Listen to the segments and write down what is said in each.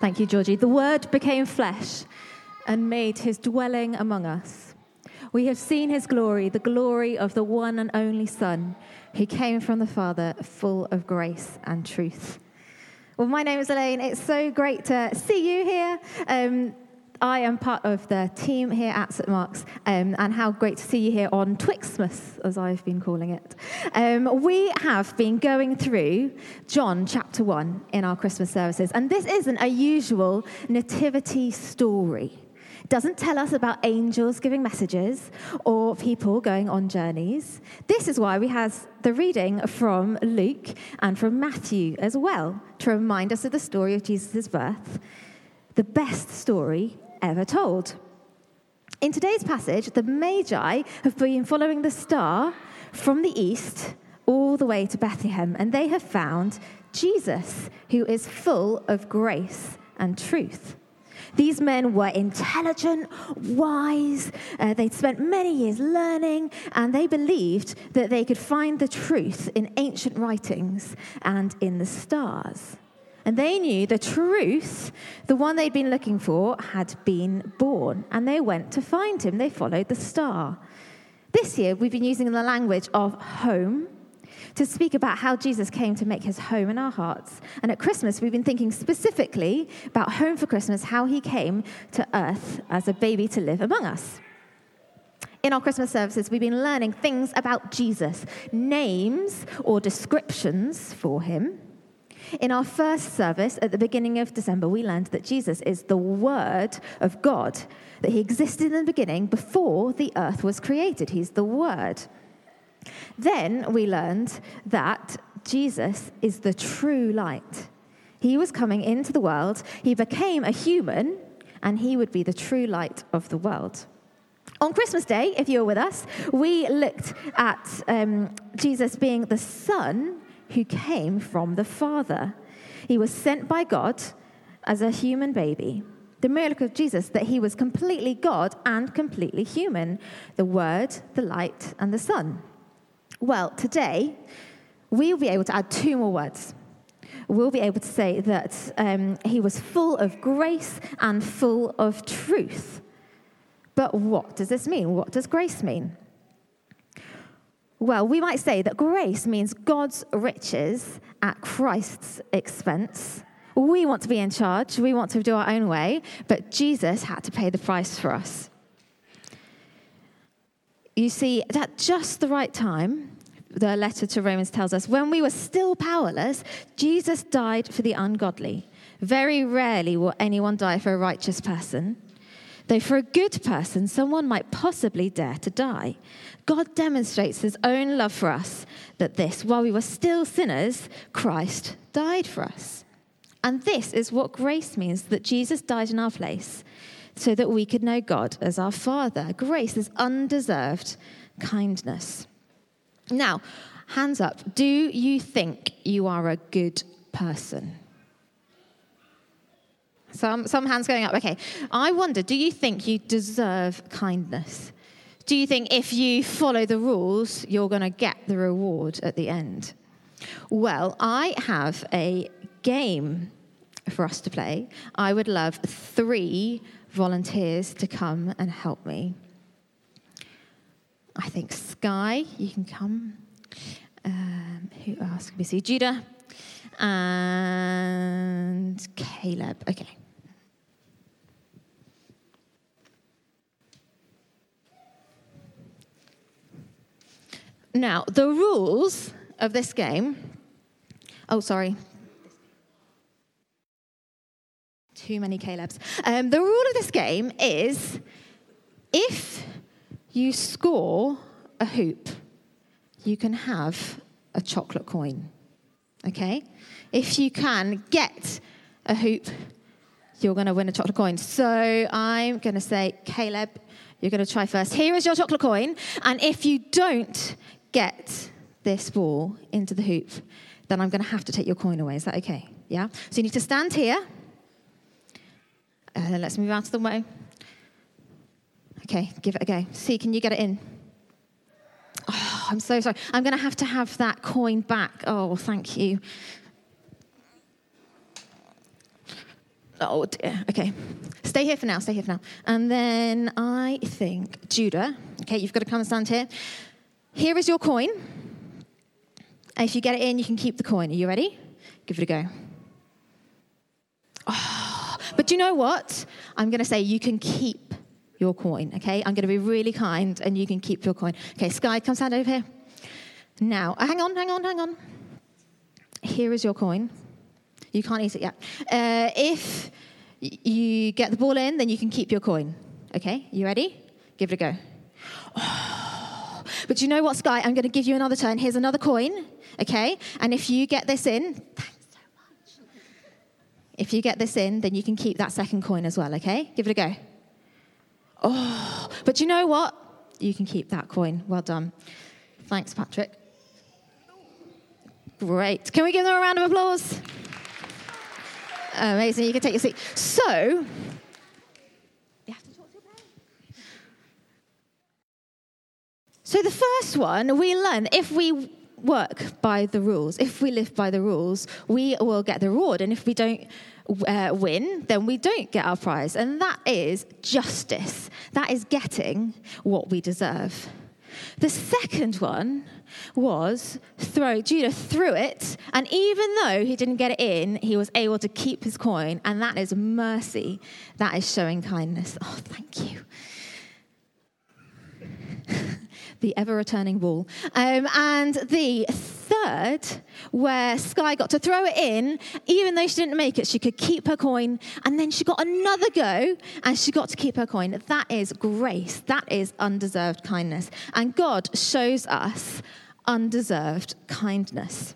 Thank you, Georgie. The Word became flesh and made his dwelling among us. We have seen his glory, the glory of the one and only Son, who came from the Father, full of grace and truth. Well, my name is Elaine. It's so great to see you here. Um, I am part of the team here at St Mark's, um, and how great to see you here on Twixmas, as I've been calling it. Um, we have been going through John chapter 1 in our Christmas services, and this isn't a usual nativity story. It doesn't tell us about angels giving messages or people going on journeys. This is why we have the reading from Luke and from Matthew as well, to remind us of the story of Jesus' birth the best story ever told. In today's passage, the Magi have been following the star from the east all the way to Bethlehem, and they have found Jesus, who is full of grace and truth. These men were intelligent, wise, uh, they'd spent many years learning, and they believed that they could find the truth in ancient writings and in the stars. And they knew the truth, the one they'd been looking for, had been born. And they went to find him. They followed the star. This year, we've been using the language of home to speak about how Jesus came to make his home in our hearts. And at Christmas, we've been thinking specifically about home for Christmas, how he came to earth as a baby to live among us. In our Christmas services, we've been learning things about Jesus, names or descriptions for him in our first service at the beginning of December, we learned that Jesus is the Word of God, that He existed in the beginning before the earth was created. He's the Word. Then we learned that Jesus is the true light. He was coming into the world, He became a human, and He would be the true light of the world. On Christmas Day, if you were with us, we looked at um, Jesus being the Son who came from the Father. He was sent by God as a human baby. The miracle of Jesus that he was completely God and completely human, the Word, the light, and the Son. Well, today we'll be able to add two more words. We'll be able to say that um, he was full of grace and full of truth. But what does this mean? What does grace mean? Well, we might say that grace means God's riches at Christ's expense. We want to be in charge, we want to do our own way, but Jesus had to pay the price for us. You see, at just the right time, the letter to Romans tells us, when we were still powerless, Jesus died for the ungodly. Very rarely will anyone die for a righteous person. Though for a good person, someone might possibly dare to die. God demonstrates his own love for us that this, while we were still sinners, Christ died for us. And this is what grace means that Jesus died in our place so that we could know God as our Father. Grace is undeserved kindness. Now, hands up. Do you think you are a good person? Some, some hands going up. Okay. I wonder, do you think you deserve kindness? Do you think if you follow the rules, you're going to get the reward at the end? Well, I have a game for us to play. I would love three volunteers to come and help me. I think Sky, you can come. Um, who else can we see? Judah and Caleb. Okay. Now, the rules of this game. Oh, sorry. Too many Calebs. Um, the rule of this game is if you score a hoop, you can have a chocolate coin. Okay? If you can get a hoop, you're going to win a chocolate coin. So I'm going to say, Caleb, you're going to try first. Here is your chocolate coin. And if you don't get this ball into the hoop, then I'm going to have to take your coin away. Is that okay? Yeah? So you need to stand here. Uh, let's move out of the way. Okay, give it a go. See, can you get it in? Oh, I'm so sorry. I'm going to have to have that coin back. Oh, thank you. Oh dear. Okay. Stay here for now. Stay here for now. And then I think Judah. Okay, you've got to come and stand here. Here is your coin. If you get it in, you can keep the coin. Are you ready? Give it a go. Oh, but you know what? I'm going to say you can keep your coin, okay? I'm going to be really kind and you can keep your coin. Okay, Sky, come stand over here. Now, uh, hang on, hang on, hang on. Here is your coin. You can't eat it yet. Uh, if you get the ball in, then you can keep your coin. Okay, you ready? Give it a go. Oh, but you know what, Sky? I'm going to give you another turn. Here's another coin, okay? And if you get this in, thanks so much. If you get this in, then you can keep that second coin as well, okay? Give it a go. Oh, but you know what? You can keep that coin. Well done. Thanks, Patrick. Great. Can we give them a round of applause? Amazing. You can take your seat. So, So the first one we learn if we work by the rules, if we live by the rules, we will get the reward. And if we don't uh, win, then we don't get our prize. And that is justice. That is getting what we deserve. The second one was throw. Judah threw it, and even though he didn't get it in, he was able to keep his coin, and that is mercy. That is showing kindness. Oh, thank you. The ever returning ball. Um, and the third, where Sky got to throw it in, even though she didn't make it, she could keep her coin. And then she got another go and she got to keep her coin. That is grace. That is undeserved kindness. And God shows us undeserved kindness.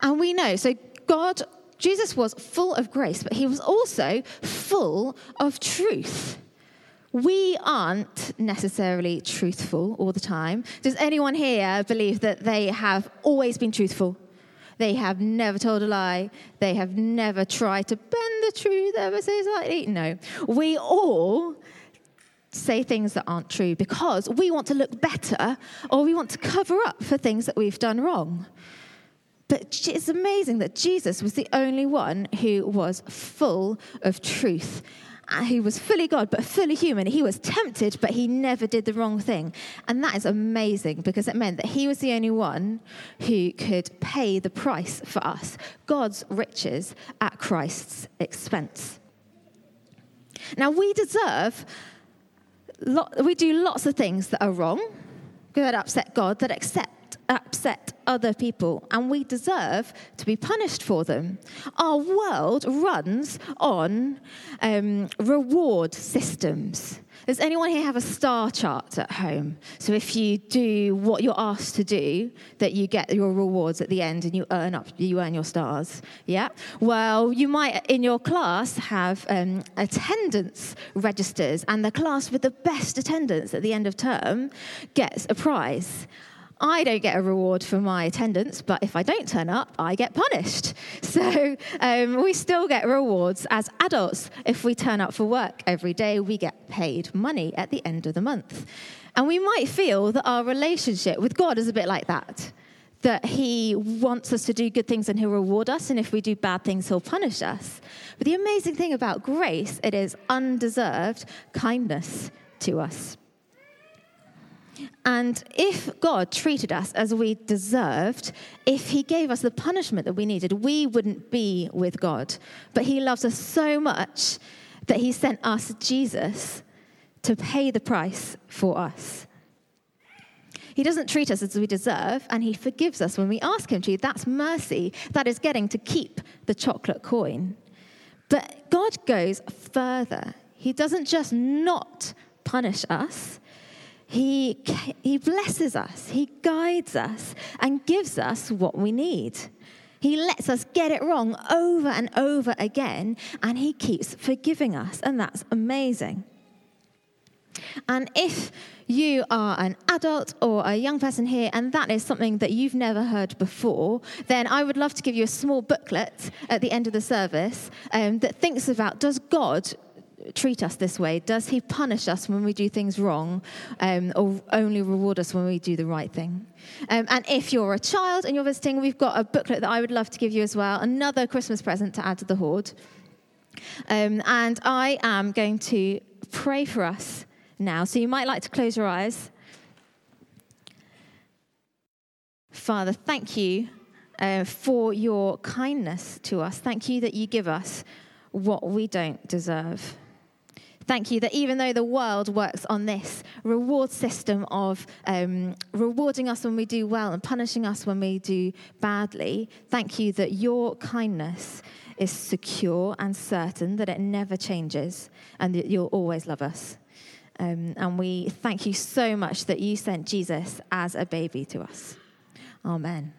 And we know, so God, Jesus was full of grace, but he was also full of truth we aren't necessarily truthful all the time. Does anyone here believe that they have always been truthful? They have never told a lie. They have never tried to bend the truth ever so slightly. No. We all say things that aren't true because we want to look better or we want to cover up for things that we've done wrong. But it's amazing that Jesus was the only one who was full of truth Uh, he was fully God, but fully human. He was tempted, but he never did the wrong thing. And that is amazing because it meant that he was the only one who could pay the price for us God's riches at Christ's expense. Now, we deserve, we do lots of things that are wrong, that upset God, that accept upset other people, and we deserve to be punished for them. Our world runs on um, reward systems. Does anyone here have a star chart at home? So if you do what you're asked to do, that you get your rewards at the end and you earn up, you earn your stars. Yeah. Well, you might in your class have um, attendance registers, and the class with the best attendance at the end of term gets a prize. I don't get a reward for my attendance, but if I don't turn up, I get punished. So um, we still get rewards as adults. If we turn up for work every day, we get paid money at the end of the month. And we might feel that our relationship with God is a bit like that that he wants us to do good things and he'll reward us and if we do bad things he'll punish us but the amazing thing about grace it is undeserved kindness to us and if God treated us as we deserved, if He gave us the punishment that we needed, we wouldn't be with God. But He loves us so much that He sent us Jesus to pay the price for us. He doesn't treat us as we deserve, and He forgives us when we ask Him to. That's mercy. That is getting to keep the chocolate coin. But God goes further. He doesn't just not punish us, he, he blesses us, He guides us, and gives us what we need. He lets us get it wrong over and over again, and He keeps forgiving us, and that's amazing. And if you are an adult or a young person here and that is something that you've never heard before, then I would love to give you a small booklet at the end of the service um, that thinks about does God treat us this way? Does he punish us when we do things wrong um, or only reward us when we do the right thing? Um, and if you're a child and you're visiting, we've got a booklet that I would love to give you as well, another Christmas present to add to the hoard. Um, and I am going to pray for us now. So you might like to close your eyes. Father, thank you uh, for your kindness to us. Thank you that you give us what we don't deserve. Thank you that even though the world works on this reward system of um, rewarding us when we do well and punishing us when we do badly, thank you that your kindness is secure and certain, that it never changes, and that you'll always love us. Um, and we thank you so much that you sent Jesus as a baby to us. Amen.